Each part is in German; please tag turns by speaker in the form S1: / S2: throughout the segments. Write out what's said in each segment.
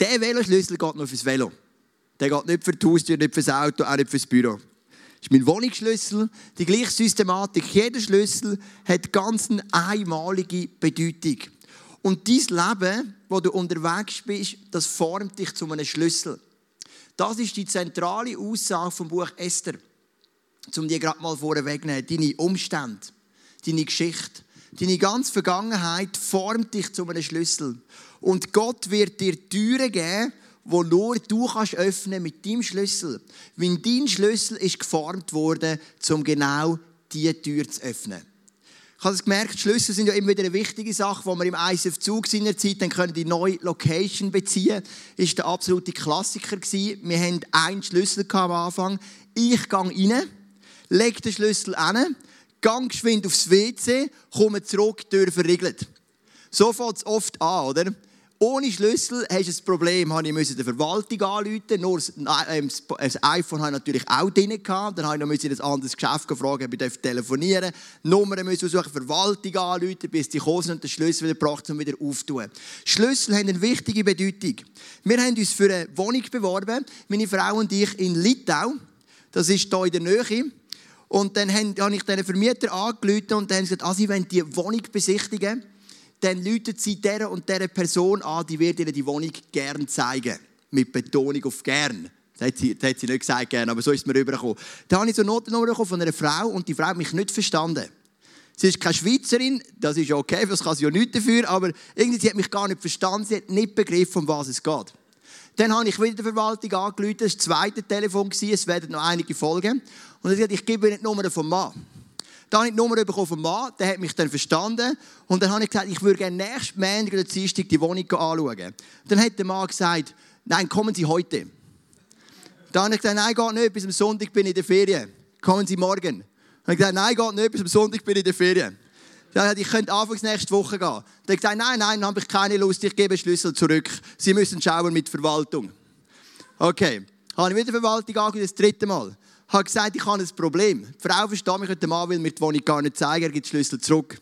S1: Der Veloschlüssel geht nur fürs Velo. Der geht nicht für die Haustür, nicht fürs Auto, auch nicht fürs Büro. Das ist mein Wohnungsschlüssel. Die gleiche Systematik. Jeder Schlüssel hat ganz eine einmalige Bedeutung. Und dein Leben, wo du unterwegs bist, das formt dich zu einem Schlüssel. Das ist die zentrale Aussage vom Buch Esther. Um die gerade mal vorwegzunehmen. Deine Umstände, deine Geschichte, deine ganze Vergangenheit formt dich zu einem Schlüssel. Und Gott wird dir Türen geben, wo nur du kannst öffnen mit deinem Schlüssel. Weil dein Schlüssel ist geformt worden, um genau diese Tür zu öffnen. Ich habe es gemerkt, Schlüssel sind ja immer wieder eine wichtige Sache, wo wir im ISF Zug seiner Zeit dann können die neue Location beziehen. Ist der absolute Klassiker gewesen. Wir haben einen Schlüssel am Anfang. Ich gehe rein, lege den Schlüssel an, gehe geschwind aufs WC, komme zurück, Tür verriegelt. So fängt es oft an, oder? Ohne Schlüssel hast du ein Problem. Ich musste die Verwaltung anrufen. Nur ähm, das iPhone hatte ich natürlich auch drin. Dann musste ich in ein anderes Geschäft fragen, ob ich telefonieren darf. Nummern müssen suchen, Verwaltung anrufen, bis die kommen und den Schlüssel wieder braucht, um wieder aufzutun. Schlüssel haben eine wichtige Bedeutung. Wir haben uns für eine Wohnung beworben, meine Frau und ich, in Litau. Das ist hier in der Nähe. Und dann habe ich den Vermieter angerufen und dann haben sie gesagt, ah, sie wollen die Wohnung besichtigen dann läutet sie der und der Person an, die wird ihnen die Wohnung gern zeigen. Mit Betonung auf gern. Das hat sie, das hat sie nicht gesagt gern, aber so ist es mir rübergekommen. Da habe ich so eine Notnummer von einer Frau und die Frau hat mich nicht verstanden. Sie ist keine Schweizerin, das ist okay, das kann sie ja nicht dafür, aber irgendwie sie hat mich gar nicht verstanden, sie hat nicht begriffen, um was es geht. Dann habe ich wieder die Verwaltung angerufen, das war das zweite Telefon, es werden noch einige folgen. Und sie hat gesagt, ich gebe Ihnen die Nummer vom Mann. Dann habe ich die Nummer bekommen vom Mann, der hat mich dann verstanden. Und dann habe ich gesagt, ich würde gerne nächsten Montag oder Dienstag die Wohnung anschauen. Dann hat der Mann gesagt, nein, kommen Sie heute. Dann habe ich gesagt, nein, geht nicht, bis am Sonntag bin ich in der Ferien. Kommen Sie morgen. Dann habe ich gesagt, nein, geht nicht, bis am Sonntag bin ich in der Ferien. Dann hat ich könnte anfangs nächste Woche gehen. Dann habe ich gesagt, nein, nein, dann habe ich keine Lust, ich gebe Schlüssel zurück. Sie müssen schauen mit Verwaltung. Okay. Habe ich wieder Verwaltung angegeben, das dritte Mal habe gesagt, ich habe ein Problem. Die Frau versteht mich der Mann will mir die Wohnung gar nicht zeigen, er gibt den Schlüssel zurück.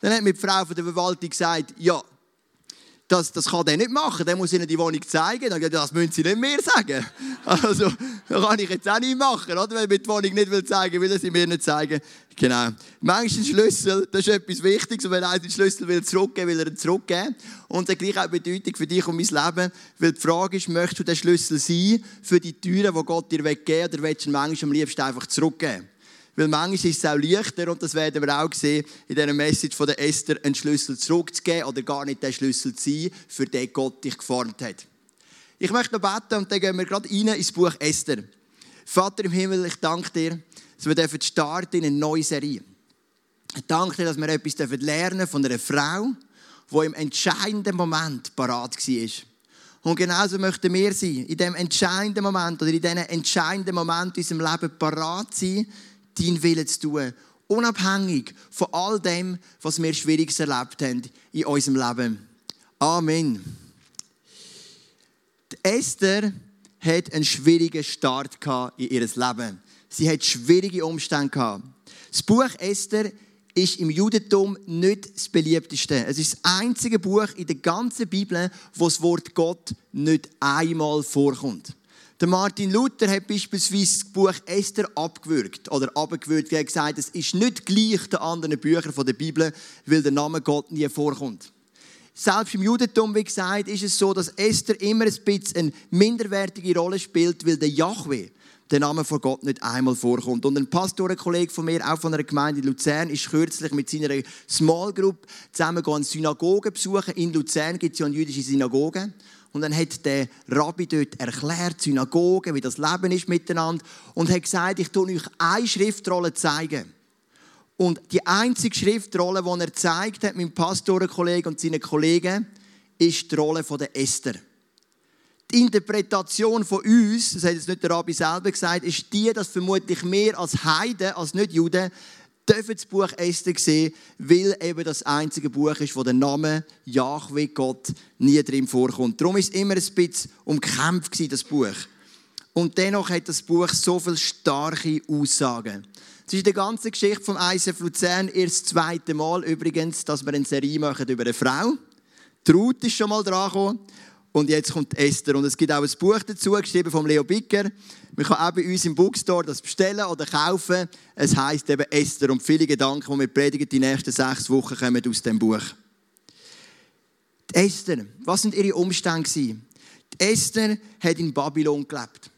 S1: Dann hat mir die Frau von der Verwaltung gesagt, ja, das, das kann der nicht machen, der muss ihnen die Wohnung zeigen. Dann das müssen sie nicht mehr sagen. Also, das kann ich jetzt auch nicht machen, oder? wenn ich mir die Wohnung nicht will zeigen will, will sie mir nicht zeigen. Genau. Manchmal Schlüssel, das ist etwas Wichtiges. Und wenn einer den Schlüssel will zurückgeben will, will er ihn zurückgeben. Und das gleich auch Bedeutung für dich und mein Leben. Weil die Frage ist, möchtest du den Schlüssel sein für die Türen, die Gott dir weggeben oder willst du ihn manchmal am liebsten einfach zurückgeben? Weil manchmal ist es auch leichter, und das werden wir auch sehen, in dieser Message von der Esther, einen Schlüssel zurückzugeben oder gar nicht den Schlüssel zu sein, für den Gott dich geformt hat. Ich möchte noch beten und dann gehen wir gerade rein ins Buch Esther. Vater im Himmel, ich danke dir, dass wir dürfen starten in eine neue Serie. Ich danke dir, dass wir etwas lernen dürfen von einer Frau, die im entscheidenden Moment parat war. Und genauso möchten wir sein, in diesem entscheidenden Moment oder in diesem entscheidenden Moment in unserem Leben parat sein, deinen Willen zu tun. Unabhängig von all dem, was wir Schwieriges erlebt haben in unserem Leben. Amen. Esther hat einen schwierigen Start in ihr Leben. Sie hat schwierige Umstände. Das Buch Esther ist im Judentum nicht das beliebteste. Es ist das einzige Buch in der ganzen Bibel, wo das Wort Gott nicht einmal vorkommt. Der Martin Luther hat beispielsweise das Buch Esther abgewürgt oder abgewürgt. Er hat gesagt, es ist nicht gleich den anderen Büchern der Bibel, weil der Name Gott nie vorkommt. Selbst im Judentum, wie gesagt, ist es so, dass Esther immer ein bisschen eine minderwertige Rolle spielt, weil der Yahweh, der Name von Gott nicht einmal vorkommt. Und ein Pastorenkollege von mir, auch von einer Gemeinde in Luzern, ist kürzlich mit seiner Small Group zusammen eine Synagoge besuchen. In Luzern gibt es ja eine jüdische Synagoge. Und dann hat der Rabbi dort erklärt, Synagoge, wie das Leben ist miteinander. Und hat gesagt, ich tue euch eine Schriftrolle zeigen. Und die einzige Schriftrolle, die er zeigt hat, meinem Pastorenkollegen und seinen Kollegen, ist die Rolle der Esther. Die Interpretation von uns, das hat jetzt nicht der Rabbi selber gesagt, ist die, dass vermutlich mehr als Heiden, als Nicht-Juden, das Buch Esther sehen, weil eben das einzige Buch ist, wo der Name Yahweh Gott nie drin vorkommt. Darum ist es immer ein bisschen umkämpft das Buch. Und dennoch hat das Buch so viele starke Aussagen. Es ist in der ganzen Geschichte vom ISF Luzern erst das zweite Mal übrigens, dass wir eine Serie machen über eine Frau. Die Ruth ist schon mal dran gekommen. Und jetzt kommt Esther. Und es gibt auch ein Buch dazu, geschrieben von Leo Bicker. Man kann auch bei uns im Bookstore das bestellen oder kaufen. Es heißt eben Esther. Und viele Gedanken, die wir predigen, die nächsten sechs Wochen kommen aus dem Buch. Die Esther, was sind ihre Umstände? Die Esther hat in Babylon gelebt.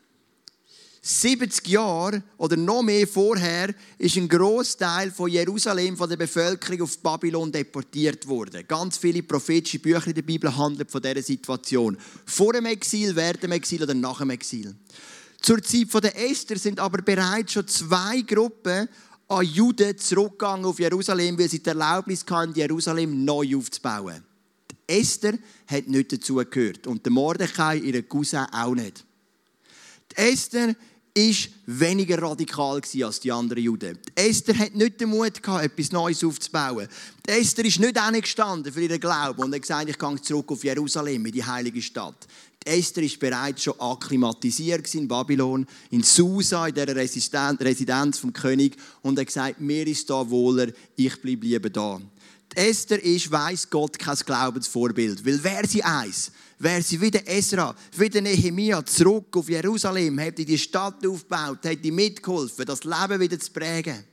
S1: 70 Jahre oder noch mehr vorher ist ein Großteil von Jerusalem, von der Bevölkerung auf Babylon deportiert worden. Ganz viele prophetische Bücher in der Bibel handeln von dieser Situation. Vor dem Exil, während dem Exil oder nach dem Exil. Zur Zeit der Esther sind aber bereits schon zwei Gruppen an Juden zurückgegangen auf Jerusalem, weil sie die Erlaubnis hatten, Jerusalem neu aufzubauen. Die Esther hat nicht dazugehört und der Mordechai, ihre Cousin, auch nicht. Die Esther ist weniger radikal als die anderen Juden. Die Esther hat nicht den Mut gehabt, etwas Neues aufzubauen. Die Esther ist nicht gestanden für ihren Glauben und hat gesagt, ich gehe zurück auf Jerusalem, in die heilige Stadt. Die Esther ist bereits schon akklimatisiert in Babylon, in Susa, in der Residenz vom König und hat gesagt, mir ist da wohler, ich bleibe lieber da. Esther ist, weiß Gott, kein Glaubensvorbild, weil wer sie eins wäre sie wie der Esra, wie der Nehemia zurück auf Jerusalem, hätte die Stadt aufgebaut, hätte mitgeholfen, das Leben wieder zu prägen.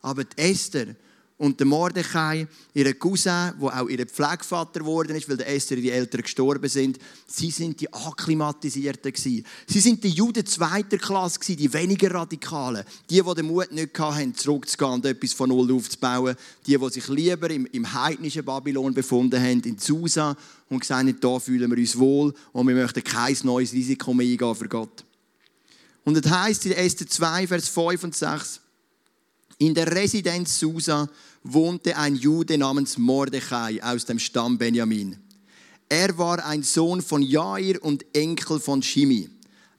S1: Aber die Esther und der Mordechai, ihre Cousin, wo auch ihr Pflegevater geworden ist, weil der Esther die Eltern gestorben sind, sie sind die Akklimatisierten. Sie sind die Juden zweiter Klasse die weniger Radikalen. Die, die den Mut nicht hatten, zurückzugehen und etwas von Null aufzubauen. Die, die sich lieber im, im heidnischen Babylon befunden haben, in Susa und gesagt haben, da fühlen wir uns wohl und wir möchten kein neues Risiko mehr eingehen für Gott. Und das heißt in Esther 2, Vers 5 und 6, in der Residenz Susa wohnte ein Jude namens Mordechai aus dem Stamm Benjamin. Er war ein Sohn von Jair und Enkel von Shimi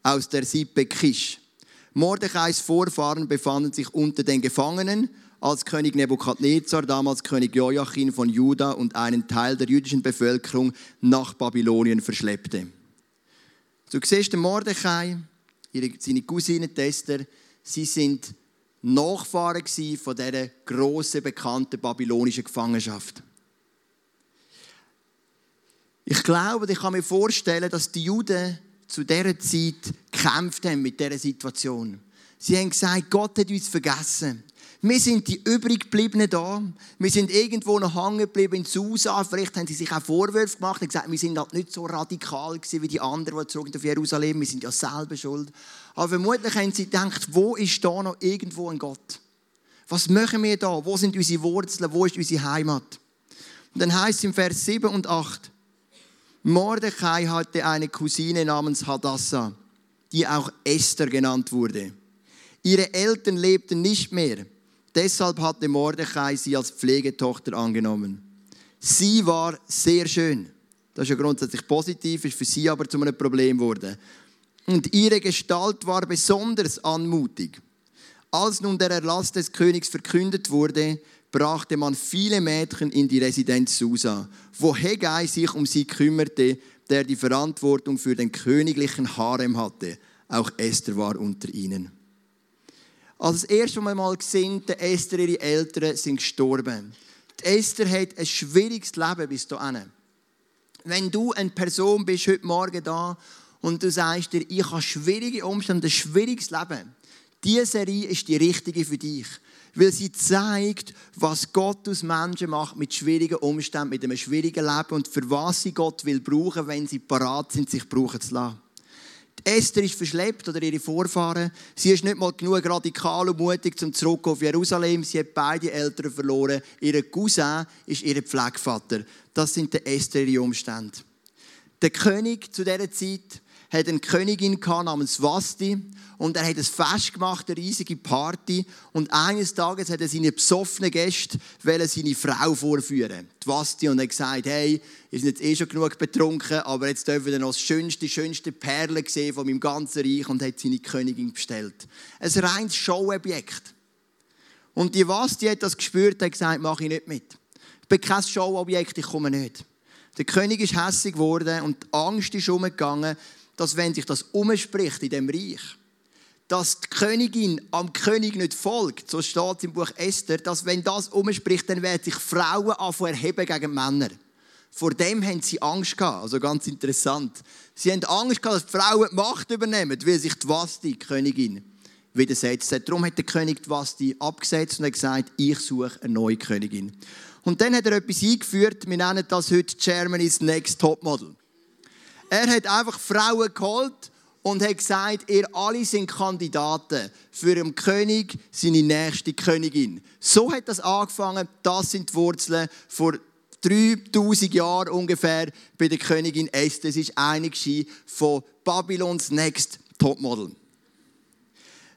S1: aus der Sippe Kish. Mordechais Vorfahren befanden sich unter den Gefangenen, als König Nebukadnezar, damals König Joachim von Juda und einen Teil der jüdischen Bevölkerung nach Babylonien verschleppte. Du siehst den Mordechai, seine Cousine Tester, sie sind Nachfahren von dieser grossen, bekannten babylonischen Gefangenschaft. Ich glaube, ich kann mir vorstellen, dass die Juden zu dieser Zeit gekämpft haben mit dieser Situation. Sie haben gesagt, Gott hat uns vergessen. Wir sind die übrig gebliebenen da. Wir sind irgendwo noch hängen geblieben in Susa. Vielleicht haben sie sich auch Vorwürfe gemacht und gesagt, wir sind halt nicht so radikal wie die anderen, die zurück auf Jerusalem. Wir sind ja selber schuld. Aber vermutlich haben sie gedacht, wo ist da noch irgendwo ein Gott? Was machen wir da? Wo sind unsere Wurzeln? Wo ist unsere Heimat? Und dann heißt es im Vers 7 und 8, Mordechai hatte eine Cousine namens Hadassah, die auch Esther genannt wurde. Ihre Eltern lebten nicht mehr. Deshalb hatte Mordechai sie als Pflegetochter angenommen. Sie war sehr schön. Das ist ja grundsätzlich positiv, ist für sie aber zu einem Problem geworden. Und ihre Gestalt war besonders anmutig. Als nun der Erlass des Königs verkündet wurde, brachte man viele Mädchen in die Residenz Susa, wo Hegai sich um sie kümmerte, der die Verantwortung für den königlichen Harem hatte. Auch Esther war unter ihnen. Als das erste Mal mal gesehen, Esther, ihre Eltern sind gestorben. Die Esther hat ein schwieriges Leben bis dahin. Wenn du eine Person bist heute Morgen da und du sagst dir, ich habe schwierige Umstände, ein schwieriges Leben. Diese Serie ist die richtige für dich. Weil sie zeigt, was Gott aus Menschen macht mit schwierigen Umständen, mit einem schwierigen Leben und für was sie Gott will brauchen, wenn sie parat sind, sich brauchen zu lassen. Esther ist verschleppt oder ihre Vorfahren. Sie ist nicht mal genug radikal und mutig zum Zurück auf Jerusalem. Sie hat beide Eltern verloren. Ihr Cousin ist ihr Pflegevater. Das sind die Esther ihre Umstände. Der König zu dieser Zeit hat eine Königin namens Vasti und er hat ein Fest gemacht, eine riesige Party und eines Tages hat er seine besoffenen Gäste seine Frau vorführen, die Vasti, und er hat gesagt, hey, ihr seid jetzt eh schon genug betrunken, aber jetzt dürfen wir noch das schönste, schönste Perle sehen von meinem ganzen Reich und hat seine Königin bestellt. Ein reines Showobjekt. Und die Vasti hat das gespürt, hat gesagt, mache ich nicht mit. Ich bin kein Showobjekt, ich komme nicht. Der König ist hässlich geworden und die Angst ist umgegangen, dass wenn sich das umspricht in dem Reich, dass die Königin am König nicht folgt, so steht es im Buch Esther, dass wenn das umspricht, dann werden sich Frauen anfangen erheben gegen Männer. Vor dem haben sie Angst gehabt. Also ganz interessant. Sie haben Angst gehabt, dass die Frauen die Macht übernehmen, weil sich die Vasti, die Königin, widersetzt hat. Darum hat der König die Vasti abgesetzt und hat gesagt, ich suche eine neue Königin. Und dann hat er etwas eingeführt, wir nennen das heute Germany's Next Topmodel. Er hat einfach Frauen geholt und hat gesagt, ihr alle sind Kandidaten für den König, seine nächste Königin. So hat das angefangen. Das sind die Wurzeln vor 3000 Jahren ungefähr bei der Königin Esther. Es ist eine von Babylons Next Topmodel.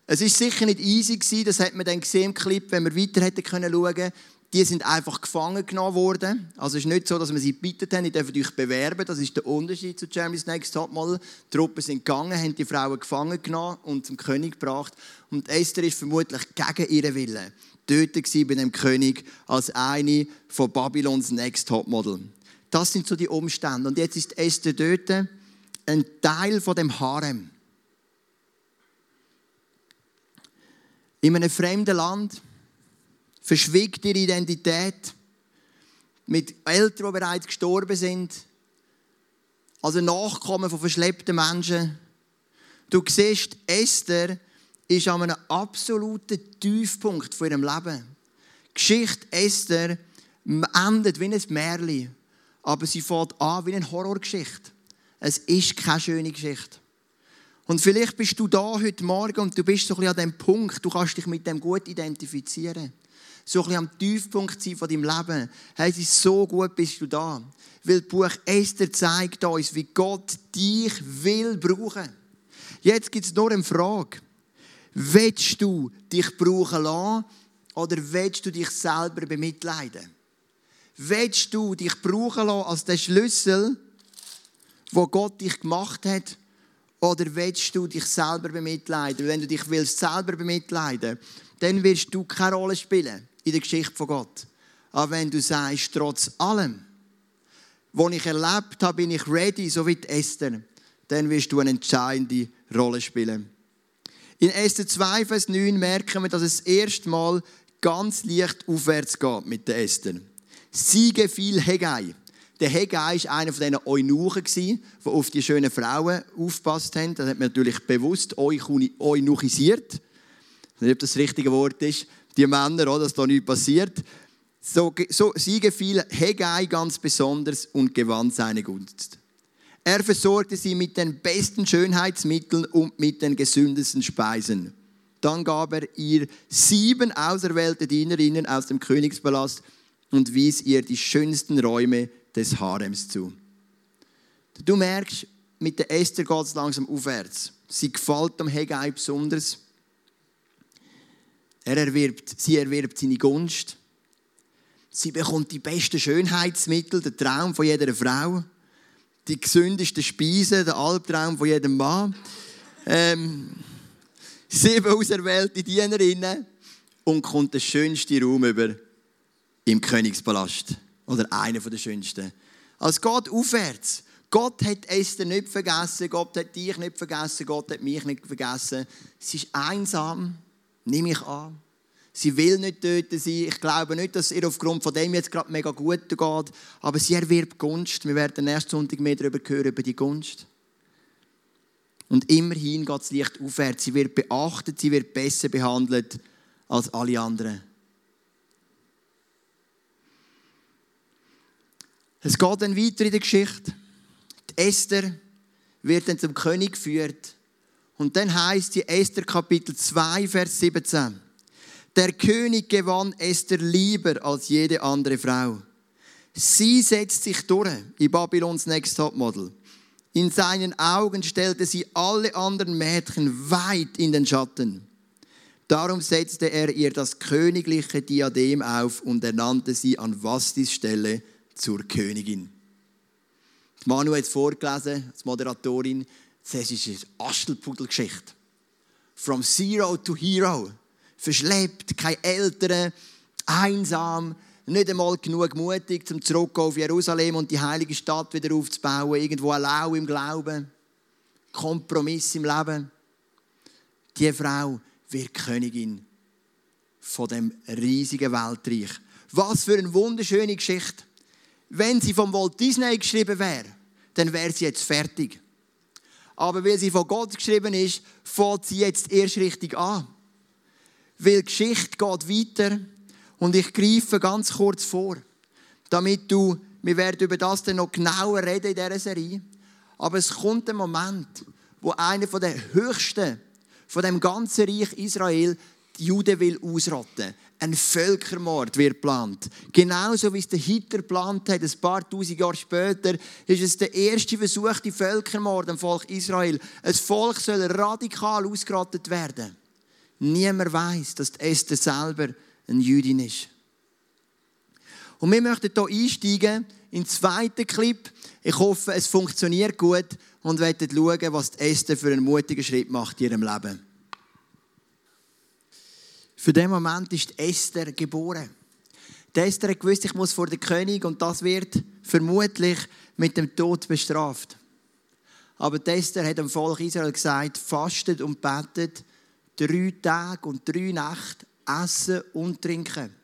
S1: Es ist sicher nicht easy gewesen, das hat man dann gesehen im Clip, wenn wir weiter hätten können schauen. Die sind einfach gefangen genommen worden. Also es ist nicht so, dass wir sie gebeten haben, ihr dürft euch bewerben. Das ist der Unterschied zu Jeremy's Next Topmodel. Die Truppen sind gegangen, haben die Frauen gefangen genommen und zum König gebracht. Und Esther ist vermutlich gegen ihren Willen dort bei dem König als eine von Babylons Next Topmodel. Das sind so die Umstände. Und jetzt ist Esther dort ein Teil von dem Harem. In einem fremden Land verschwiegt ihre Identität mit Eltern, die bereits gestorben sind, also Nachkommen von verschleppten Menschen. Du siehst, Esther ist an einem absoluten Tiefpunkt von ihrem Leben. Die Geschichte Esther endet wie ein Märchen, aber sie fängt an wie eine Horrorgeschichte. Es ist keine schöne Geschichte. Und vielleicht bist du da heute Morgen und du bist so ein bisschen an dem Punkt, du kannst dich mit dem gut identifizieren. So ein bisschen am Tiefpunkt sein von deinem Leben. Hey, es ist so gut, bist du da. Weil das Buch Esther zeigt uns, wie Gott dich will brauchen. Jetzt gibt es nur eine Frage. Willst du dich brauchen lassen oder willst du dich selber bemitleiden? Willst du dich brauchen lassen als der Schlüssel, wo Gott dich gemacht hat? Oder willst du dich selber bemitleiden? Wenn du dich willst selber bemitleiden, dann wirst du keine Rolle spielen in der Geschichte von Gott. Aber wenn du sagst, trotz allem, was ich erlebt habe, bin ich ready, so wie Esther, dann wirst du eine entscheidende Rolle spielen. In Esther 2, Vers 9 merken wir, dass es erstmal ganz leicht aufwärts geht mit der Esther. Sie gefiel Hegai. Der Hegai war einer von diesen Eunuchen, die auf die schönen Frauen aufgepasst haben. Das hat man natürlich bewusst eunuchisiert. Ich weiß nicht, ob das das richtige Wort ist. Die Männer, dass da nichts passiert. So, so, sie gefiel Hegai ganz besonders und gewann seine Gunst. Er versorgte sie mit den besten Schönheitsmitteln und mit den gesündesten Speisen. Dann gab er ihr sieben auserwählte Dienerinnen aus dem Königspalast und wies ihr die schönsten Räume des Harems zu. Du merkst, mit der Esther geht es langsam aufwärts. Sie gefällt dem Hegai besonders. Er erwirbt, sie erwirbt seine Gunst. Sie bekommt die besten Schönheitsmittel, der Traum von jeder Frau die gesündesten Speisen, der Albtraum von jedem Mann. Ähm, sieben auserwählte Dienerinnen und kommt der schönste Raum über im Königspalast. Oder einer der schönsten. Als Gott aufwärts. Gott hat Esther nicht vergessen, Gott hat dich nicht vergessen, Gott hat mich nicht vergessen. Sie ist einsam, nehme ich an. Sie will nicht töten sein. Ich glaube nicht, dass ihr aufgrund von dem jetzt gerade mega gut geht. Aber sie erwirbt Gunst. Wir werden nächsten Sonntag mehr darüber hören, über die Gunst. Und immerhin geht es leicht aufwärts. Sie wird beachtet, sie wird besser behandelt als alle anderen. Es geht dann weiter in der Geschichte. Die Esther wird dann zum König geführt. Und dann heißt die Esther Kapitel 2, Vers 17. Der König gewann Esther lieber als jede andere Frau. Sie setzt sich durch in Babylons Next Top Model. In seinen Augen stellte sie alle anderen Mädchen weit in den Schatten. Darum setzte er ihr das königliche Diadem auf und ernannte sie an Vastis Stelle zur Königin. Manu hat es vorgelesen, als Moderatorin. Das ist eine Aschelpudelgeschichte. From Zero to Hero verschleppt, keine Eltern, einsam, nicht einmal genug mutig, um zurückzugehen auf Jerusalem und die heilige Stadt wieder aufzubauen, irgendwo allein im Glauben, Kompromiss im Leben. Die Frau wird Königin von dem riesigen Weltreich. Was für eine wunderschöne Geschichte. wenn sie vom Walt Disney geschrieben wäre, dann wäre sie jetzt fertig. Aber weil sie von Gott geschrieben ist, fängt sie jetzt erst richtig an. Weil die Geschichte geht weiter und ich greife ganz kurz vor, damit du, wir werden über das dann noch genauer reden in dieser Serie, aber es kommt ein Moment, wo einer von der höchsten von dem ganzen Reich Israel die Juden will ausrotten. Ein Völkermord wird geplant. Genauso wie es der Hitler geplant hat, ein paar tausend Jahre später, ist es der erste versuchte Völkermord am Volk Israel. Ein Volk soll radikal ausgerottet werden. Niemand weiß, dass Esther selber eine Jüdin ist. Und wir möchten hier einsteigen in den zweiten Clip. Ich hoffe, es funktioniert gut und werden schauen, was Esther für einen mutigen Schritt macht in ihrem Leben. Für den Moment ist Esther geboren. Die Esther hat gewusst, ich muss vor den König und das wird vermutlich mit dem Tod bestraft. Aber die Esther hat dem Volk Israel gesagt, fastet und betet drei Tage und drei Nächte, essen und trinken.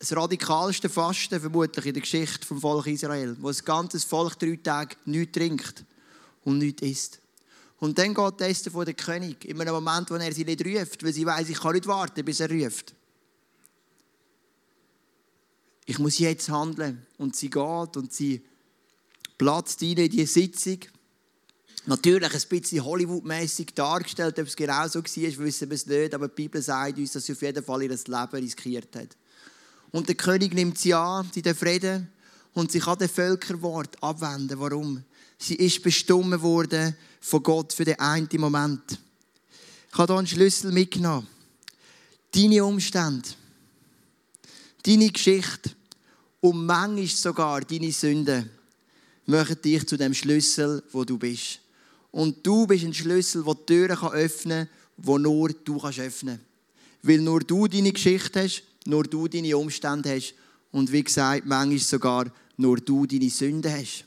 S1: Das radikalste Fasten vermutlich in der Geschichte vom Volk Israel, wo das ganze Volk drei Tage nichts trinkt und nichts isst. Und dann geht Esther vor den König, in einem Moment, wo er sie nicht ruft, weil sie weiß, ich kann nicht warten, bis er ruft. Ich muss jetzt handeln. Und sie geht und sie platzt in die Sitzung. Natürlich ein bisschen Hollywood-mäßig dargestellt, ob es genau so war, wissen wir es nicht, aber die Bibel sagt uns, dass sie auf jeden Fall ihr Leben riskiert hat. Und der König nimmt sie an, sie darf reden und sie kann den Völkerwort abwenden. Warum? Sie ist bestimmt worden von Gott für den einen Moment. Ich habe hier einen Schlüssel mitgenommen. Deine Umstände, deine Geschichte und manchmal sogar deine Sünden machen dich zu dem Schlüssel, wo du bist. Und du bist ein Schlüssel, der die Türen öffnen kann, wo nur du kannst öffnen kannst. Weil nur du deine Geschichte hast, nur du deine Umstände hast und wie gesagt, manchmal sogar nur du deine Sünden hast.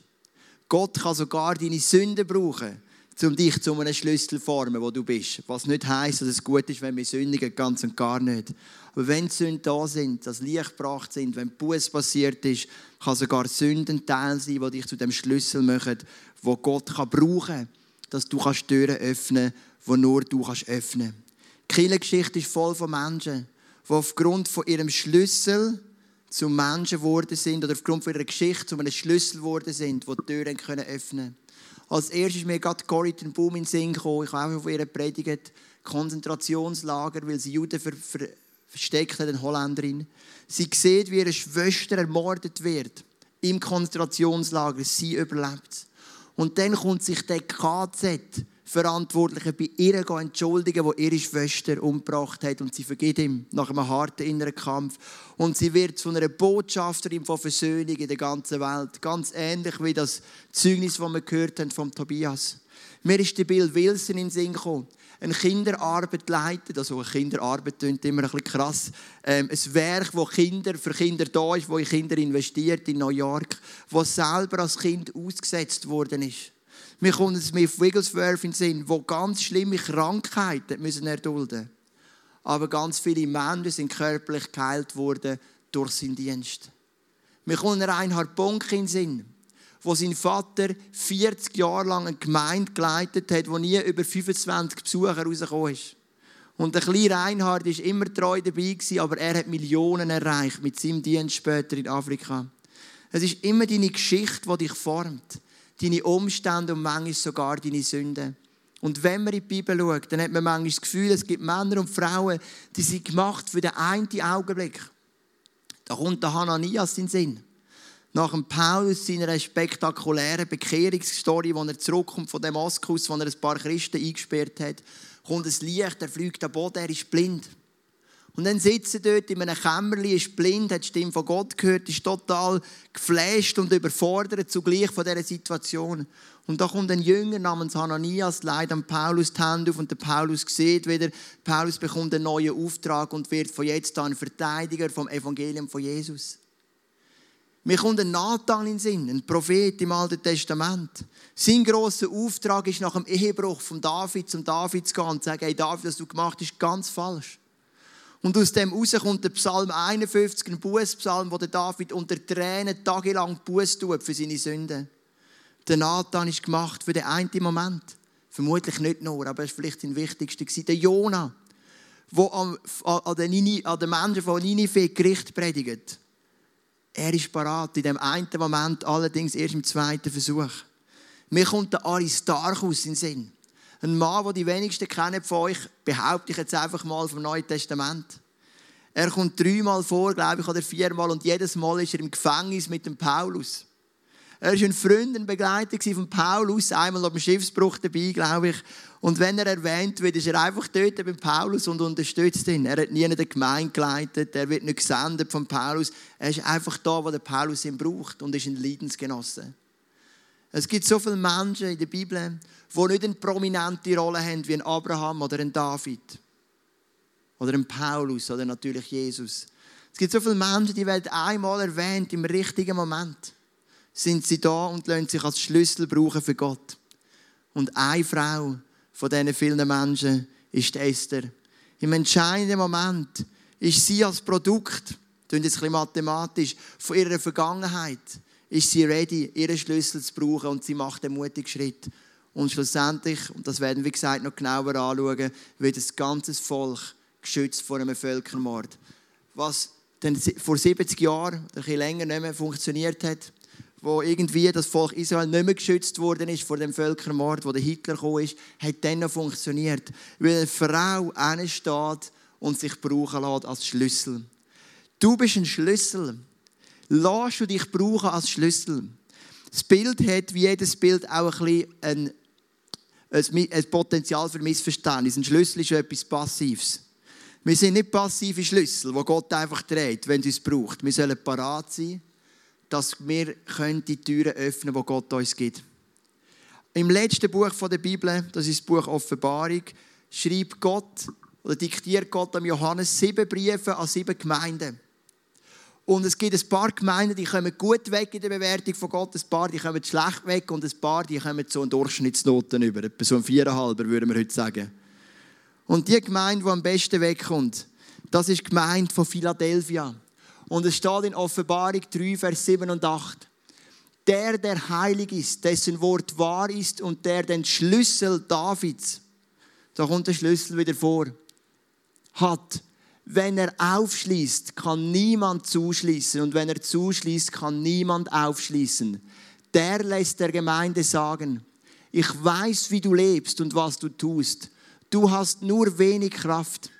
S1: Gott kann sogar deine Sünden brauchen, um dich zu einem Schlüssel zu formen, wo du bist. Was nicht heisst, dass es gut ist, wenn wir sündigen, ganz und gar nicht. Aber wenn Sünden da sind, dass Licht gebracht sind, wenn Buß passiert ist, kann sogar Sünden Teil sein, die dich zu dem Schlüssel machen, wo Gott kann brauchen kann, dass du kannst Türen öffnen kannst, die nur du kannst öffnen kannst. Die Geschichte ist voll von Menschen, die aufgrund von ihrem Schlüssel zu Menschen geworden sind oder aufgrund ihrer Geschichte zu einem Schlüssel geworden sind, die die Türen können öffnen Als erstes ist mir gerade Corrie ten Boom in den Sinn gekommen. Ich habe auch von ihr predigt. Konzentrationslager, weil sie Juden ver ver versteckt hat, eine Holländerin. Sie sieht, wie ihre Schwester ermordet wird im Konzentrationslager. Sie überlebt. Und dann kommt sich der KZ Verantwortliche bei ihr entschuldigen, wo ihre Schwester umgebracht hat und sie vergibt ihm nach einem harten inneren Kampf. Und sie wird zu einer Botschafterin von Versöhnung in der ganzen Welt. Ganz ähnlich wie das Zeugnis, das wir gehört haben vom Tobias. Mir ist der Bill Wilson in den Sinn gekommen. Eine Kinderarbeit leitet, also eine Kinderarbeit klingt immer ein bisschen krass. Ähm, ein Werk, wo Kinder für Kinder da ist, wo in Kinder investiert in New York, wo selber als Kind ausgesetzt worden ist. Wir kommen Smith Wigglesworth in den Sinn, wo ganz schlimme Krankheiten müssen erdulden Aber ganz viele Männer sind körperlich geheilt worden durch seinen Dienst. Wir kommen Reinhard Bonk in den Sinn, wo sein Vater 40 Jahre lang eine Gemeinde geleitet hat, wo nie über 25 Besucher rausgekommen ist. Und der kleine Reinhard war immer treu dabei, aber er hat Millionen erreicht mit seinem Dienst später in Afrika. Es ist immer deine Geschichte, die dich formt deine Umstände und manchmal sogar deine Sünden. Und wenn man in die Bibel schaut, dann hat man manchmal das Gefühl, es gibt Männer und Frauen, die sind gemacht für den einen Augenblick. Da kommt der Hananias in den Sinn. Nach dem Paulus seiner spektakulären Bekehrungsstory, wo er zurückkommt von Damaskus, wo er ein paar Christen eingesperrt hat, kommt ein Licht, er fliegt am Boden, er ist blind. Und dann sitzt er dort in einem Kämmerli, ist blind, hat die Stimme von Gott gehört, ist total geflasht und überfordert zugleich von dieser Situation. Und da kommt ein Jünger namens Hananias, leidet an Paulus die Hände auf und der Paulus sieht wieder, Paulus bekommt einen neuen Auftrag und wird von jetzt an Verteidiger vom Evangelium von Jesus. Mir kommt ein Nathan in den Sinn, ein Prophet im Alten Testament. Sein grosser Auftrag ist nach dem Ehebruch von David zum David zu gehen und zu sagen, hey David, was du gemacht hast, ist ganz falsch. Und aus dem heraus kommt der Psalm 51, ein Bußpsalm, wo der David unter Tränen tagelang Buß tut für seine Sünden. Der Nathan ist gemacht für den einen Moment. Vermutlich nicht nur, aber er war vielleicht sein wichtigster. Der Jona, der an, an, den, an den Menschen von Ninive Gericht predigt. Er ist parat in dem einen Moment, allerdings erst im zweiten Versuch. Mir kommt der Aristarchus in den Sinn. Ein Mann, den die wenigsten kennen von euch, behaupte ich jetzt einfach mal vom Neuen Testament. Er kommt dreimal vor, glaube ich, oder viermal, und jedes Mal ist er im Gefängnis mit dem Paulus. Er war ein Freund, ein Begleiter von Paulus, einmal dem Schiffsbruch dabei, glaube ich. Und wenn er erwähnt wird, ist er einfach dort bei Paulus und unterstützt ihn. Er hat nie in der Gemeinde geleitet, er wird nicht gesendet von Paulus. Er ist einfach da, wo der Paulus ihn braucht und ist ein Leidensgenosse. Es gibt so viele Menschen in der Bibel, die nicht eine prominente Rolle haben wie ein Abraham oder ein David. Oder ein Paulus oder natürlich Jesus. Es gibt so viele Menschen, die werden einmal erwähnt im richtigen Moment. Sind sie da und lassen sich als Schlüssel brauchen für Gott. Und eine Frau von diesen vielen Menschen ist Esther. Im entscheidenden Moment ist sie als Produkt, das ist ein bisschen mathematisch, von ihrer Vergangenheit, ist sie ready, ihren Schlüssel zu brauchen und sie macht einen mutigen Schritt. Und schlussendlich, und das werden wir, wie gesagt, noch genauer anschauen, wird das ganze Volk geschützt vor einem Völkermord. Was dann vor 70 Jahren, ein bisschen länger nicht mehr funktioniert hat, wo irgendwie das Volk Israel nicht mehr geschützt worden ist vor dem Völkermord, wo der Hitler gekommen ist, hat dann noch funktioniert. Weil eine Frau steht und sich brauchen lässt als Schlüssel. Du bist ein Schlüssel. Lass du dich brauchen als Schlüssel. Das Bild hat, wie jedes Bild, auch ein, ein, ein, ein Potenzial für Missverständnis. Ein Schlüssel ist etwas Passives. Wir sind nicht passive Schlüssel, wo Gott einfach dreht, wenn es uns braucht. Wir sollen parat sein, dass wir die Türen öffnen können, die Gott uns gibt. Im letzten Buch der Bibel, das ist das Buch Offenbarung, schreibt Gott oder diktiert Gott am Johannes sieben Briefe an sieben Gemeinden. Und es gibt ein paar Gemeinden, die kommen gut weg in der Bewertung von Gott, ein paar, die kommen schlecht weg und ein paar, die kommen so einen Durchschnittsnoten über, etwa so ein Viereinhalber, würden wir heute sagen. Und die Gemeinde, die am besten wegkommt, das ist die Gemeinde von Philadelphia. Und es steht in Offenbarung 3, Vers 7 und 8. Der, der heilig ist, dessen Wort wahr ist und der den Schlüssel Davids, da kommt der Schlüssel wieder vor, hat. Wenn er aufschließt, kann niemand zuschließen. Und wenn er zuschließt, kann niemand aufschließen. Der lässt der Gemeinde sagen, ich weiß, wie du lebst und was du tust du hast nur wenig Kraft,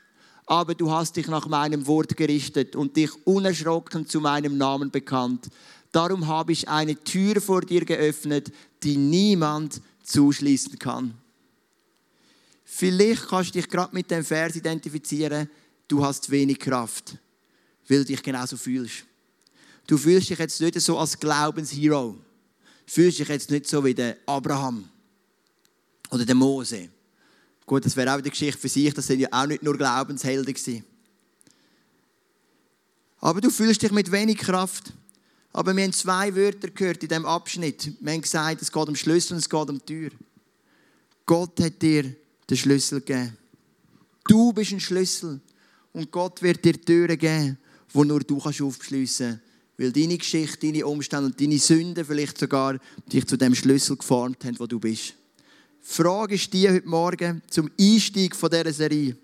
S1: aber du hast dich nach meinem Wort gerichtet und dich unerschrocken zu meinem Namen bekannt. Darum habe ich eine Tür vor dir geöffnet, die niemand zuschließen kann. Vielleicht kannst du dich gerade mit dem Vers identifizieren, du hast wenig Kraft, weil du dich genauso fühlst. Du fühlst dich jetzt nicht so als Glaubenshero. Du fühlst dich jetzt nicht so wie der Abraham oder der Mose. Gut, das wäre auch eine Geschichte für sich, das sind ja auch nicht nur Glaubenshelden gewesen. Aber du fühlst dich mit wenig Kraft. Aber wir haben zwei Wörter gehört in diesem Abschnitt. Wir haben gesagt, es geht um Schlüssel und es geht um Tür. Gott hat dir den Schlüssel gegeben. Du bist ein Schlüssel. Und Gott wird dir Türen geben, die nur du kannst aufschliessen kannst. Weil deine Geschichte, deine Umstände und deine Sünden vielleicht sogar dich zu dem Schlüssel geformt haben, wo du bist. Frage ist die heute Morgen zum Einstieg von dieser Serie.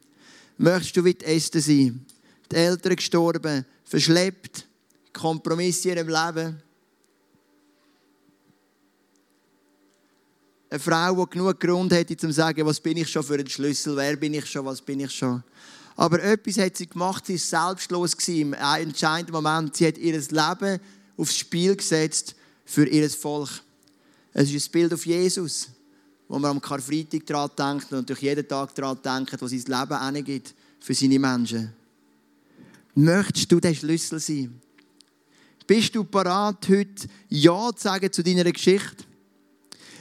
S1: Möchtest du wie die Äste sein? Die Eltern gestorben, verschleppt, Kompromisse in ihrem Leben. Eine Frau, die genug Grund hätte, um zu sagen, was bin ich schon für ein Schlüssel, wer bin ich schon, was bin ich schon. Aber etwas hat sie gemacht, sie war selbstlos im entscheidenden Moment. Sie hat ihr Leben aufs Spiel gesetzt für ihr Volk. Es ist ein Bild auf Jesus wo man am Karfreitag daran denkt und natürlich jeden Tag daran denkt, wo sein Leben hingibt für seine Menschen. Möchtest du der Schlüssel sein? Bist du parat, heute Ja zu sagen zu deiner Geschichte?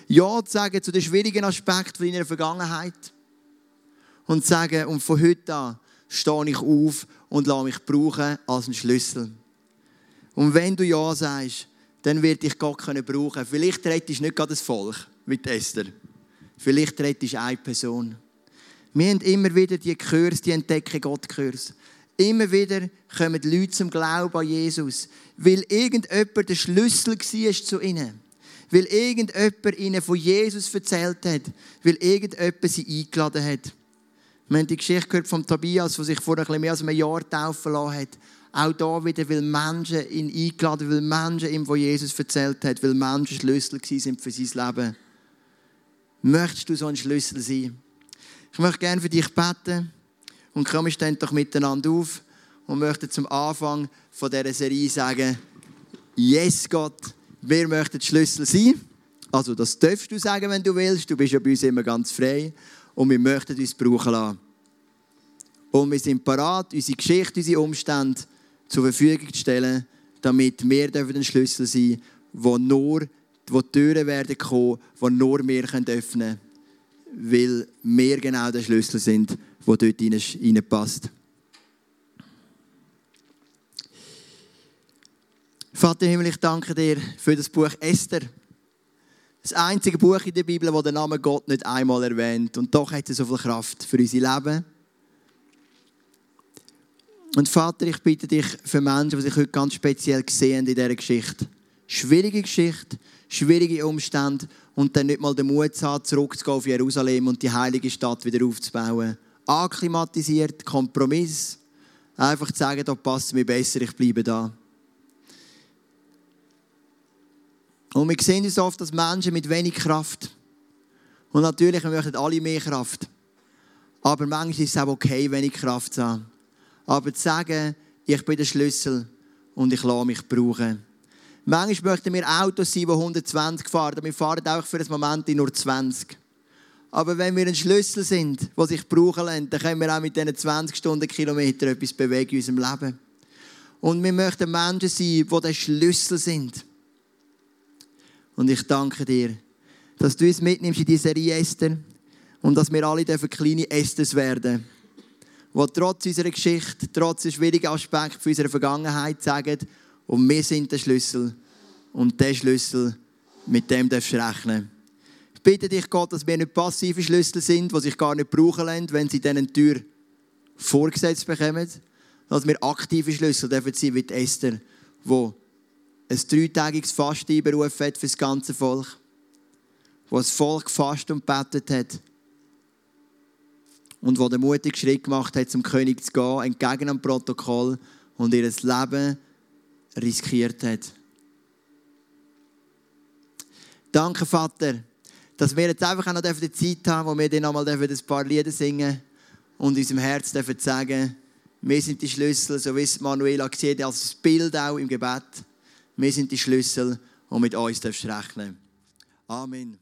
S1: Ja zu sagen zu den schwierigen Aspekten deiner Vergangenheit? Und zu sagen, und von heute an stehe ich auf und lasse mich brauchen als einen Schlüssel. Und wenn du Ja sagst, dann wird dich Gott brauchen können Vielleicht rettest du nicht gerade das Volk, wie Esther. Vielleicht rettest du eine Person. Wir haben immer wieder die Kurs, die entdecken Gott-Kurs. Immer wieder kommen die Leute zum Glauben an Jesus, weil irgendjemand der Schlüssel war zu ihnen. Weil irgendjemand ihnen von Jesus erzählt hat. Weil irgendjemand sie eingeladen hat. Wir haben die Geschichte gehört von Tobias, der sich vor ein mehr als einem Jahr taufen lassen hat. Auch da wieder, weil Menschen ihn eingeladen weil Menschen ihm von Jesus erzählt haben, weil Menschen Schlüssel sind für sein Leben. Möchtest du so ein Schlüssel sein? Ich möchte gerne für dich beten und komm, stehen doch miteinander auf und möchte zum Anfang von dieser Serie sagen, Yes Gott, wir möchten Schlüssel sein. Also das darfst du sagen, wenn du willst. Du bist ja bei uns immer ganz frei und wir möchten uns brauchen lassen. Und wir sind parat, unsere Geschichte, unsere Umstände zur Verfügung zu stellen, damit wir den Schlüssel sein dürfen, wo nur wo die Türen werden kommen, die nur wir öffnen können, weil wir genau der Schlüssel sind, der dort reinpasst. Vater Himmel, ich danke dir für das Buch Esther. Das einzige Buch in der Bibel, das den Namen Gott nicht einmal erwähnt. Und doch hat es so viel Kraft für unser Leben und Vater, ich bitte dich für Menschen, die sich heute ganz speziell sehen in dieser Geschichte. Schwierige Geschichte, schwierige Umstände und dann nicht mal den Mut zu haben, zurückzugehen auf Jerusalem und die heilige Stadt wieder aufzubauen. Akklimatisiert, Kompromiss. Einfach zu sagen, da passt es mir besser, ich bleibe da. Und wir sehen uns oft als Menschen mit wenig Kraft. Und natürlich, wir möchten alle mehr Kraft. Aber manchmal ist es auch okay, wenig Kraft zu haben. Aber zu sagen, ich bin der Schlüssel und ich lasse mich brauchen. Manchmal möchten wir Autos sein, die 120 fahren, wir fahren auch für einen Moment nur 20. Aber wenn wir ein Schlüssel sind, der sich brauchen lässt, dann können wir auch mit diesen 20 Stundenkilometern etwas bewegen in unserem Leben. Und wir möchten Menschen sein, die der Schlüssel sind. Und ich danke dir, dass du uns mitnimmst in diese Serie Esther und dass wir alle kleine Esthers werden dürfen die trotz unserer Geschichte, trotz der schwierigen Aspekte unserer Vergangenheit sagen, und wir sind der Schlüssel. Und der Schlüssel, mit dem darfst du rechnen. Ich bitte dich, Gott, dass wir nicht passive Schlüssel sind, die sich gar nicht brauchen lassen, wenn sie diesen Tür vorgesetzt bekommen. Dass wir aktive Schlüssel dürfen sein, wie Esther, wo ein dreitägiges Fasten einberufen hat für das ganze Volk. Wo das Volk fast und betet hat und wo der mutige Schritt gemacht hat, zum König zu gehen, entgegen dem Protokoll und ihr Leben riskiert hat. Danke, Vater, dass wir jetzt einfach auch noch die Zeit haben, wo wir dann nochmal ein paar Lieder singen und unserem Herz dürfen sagen, wir sind die Schlüssel, so wie es Manuela sieht, als Bild auch im Gebet. Wir sind die Schlüssel und mit uns darfst du rechnen. Amen.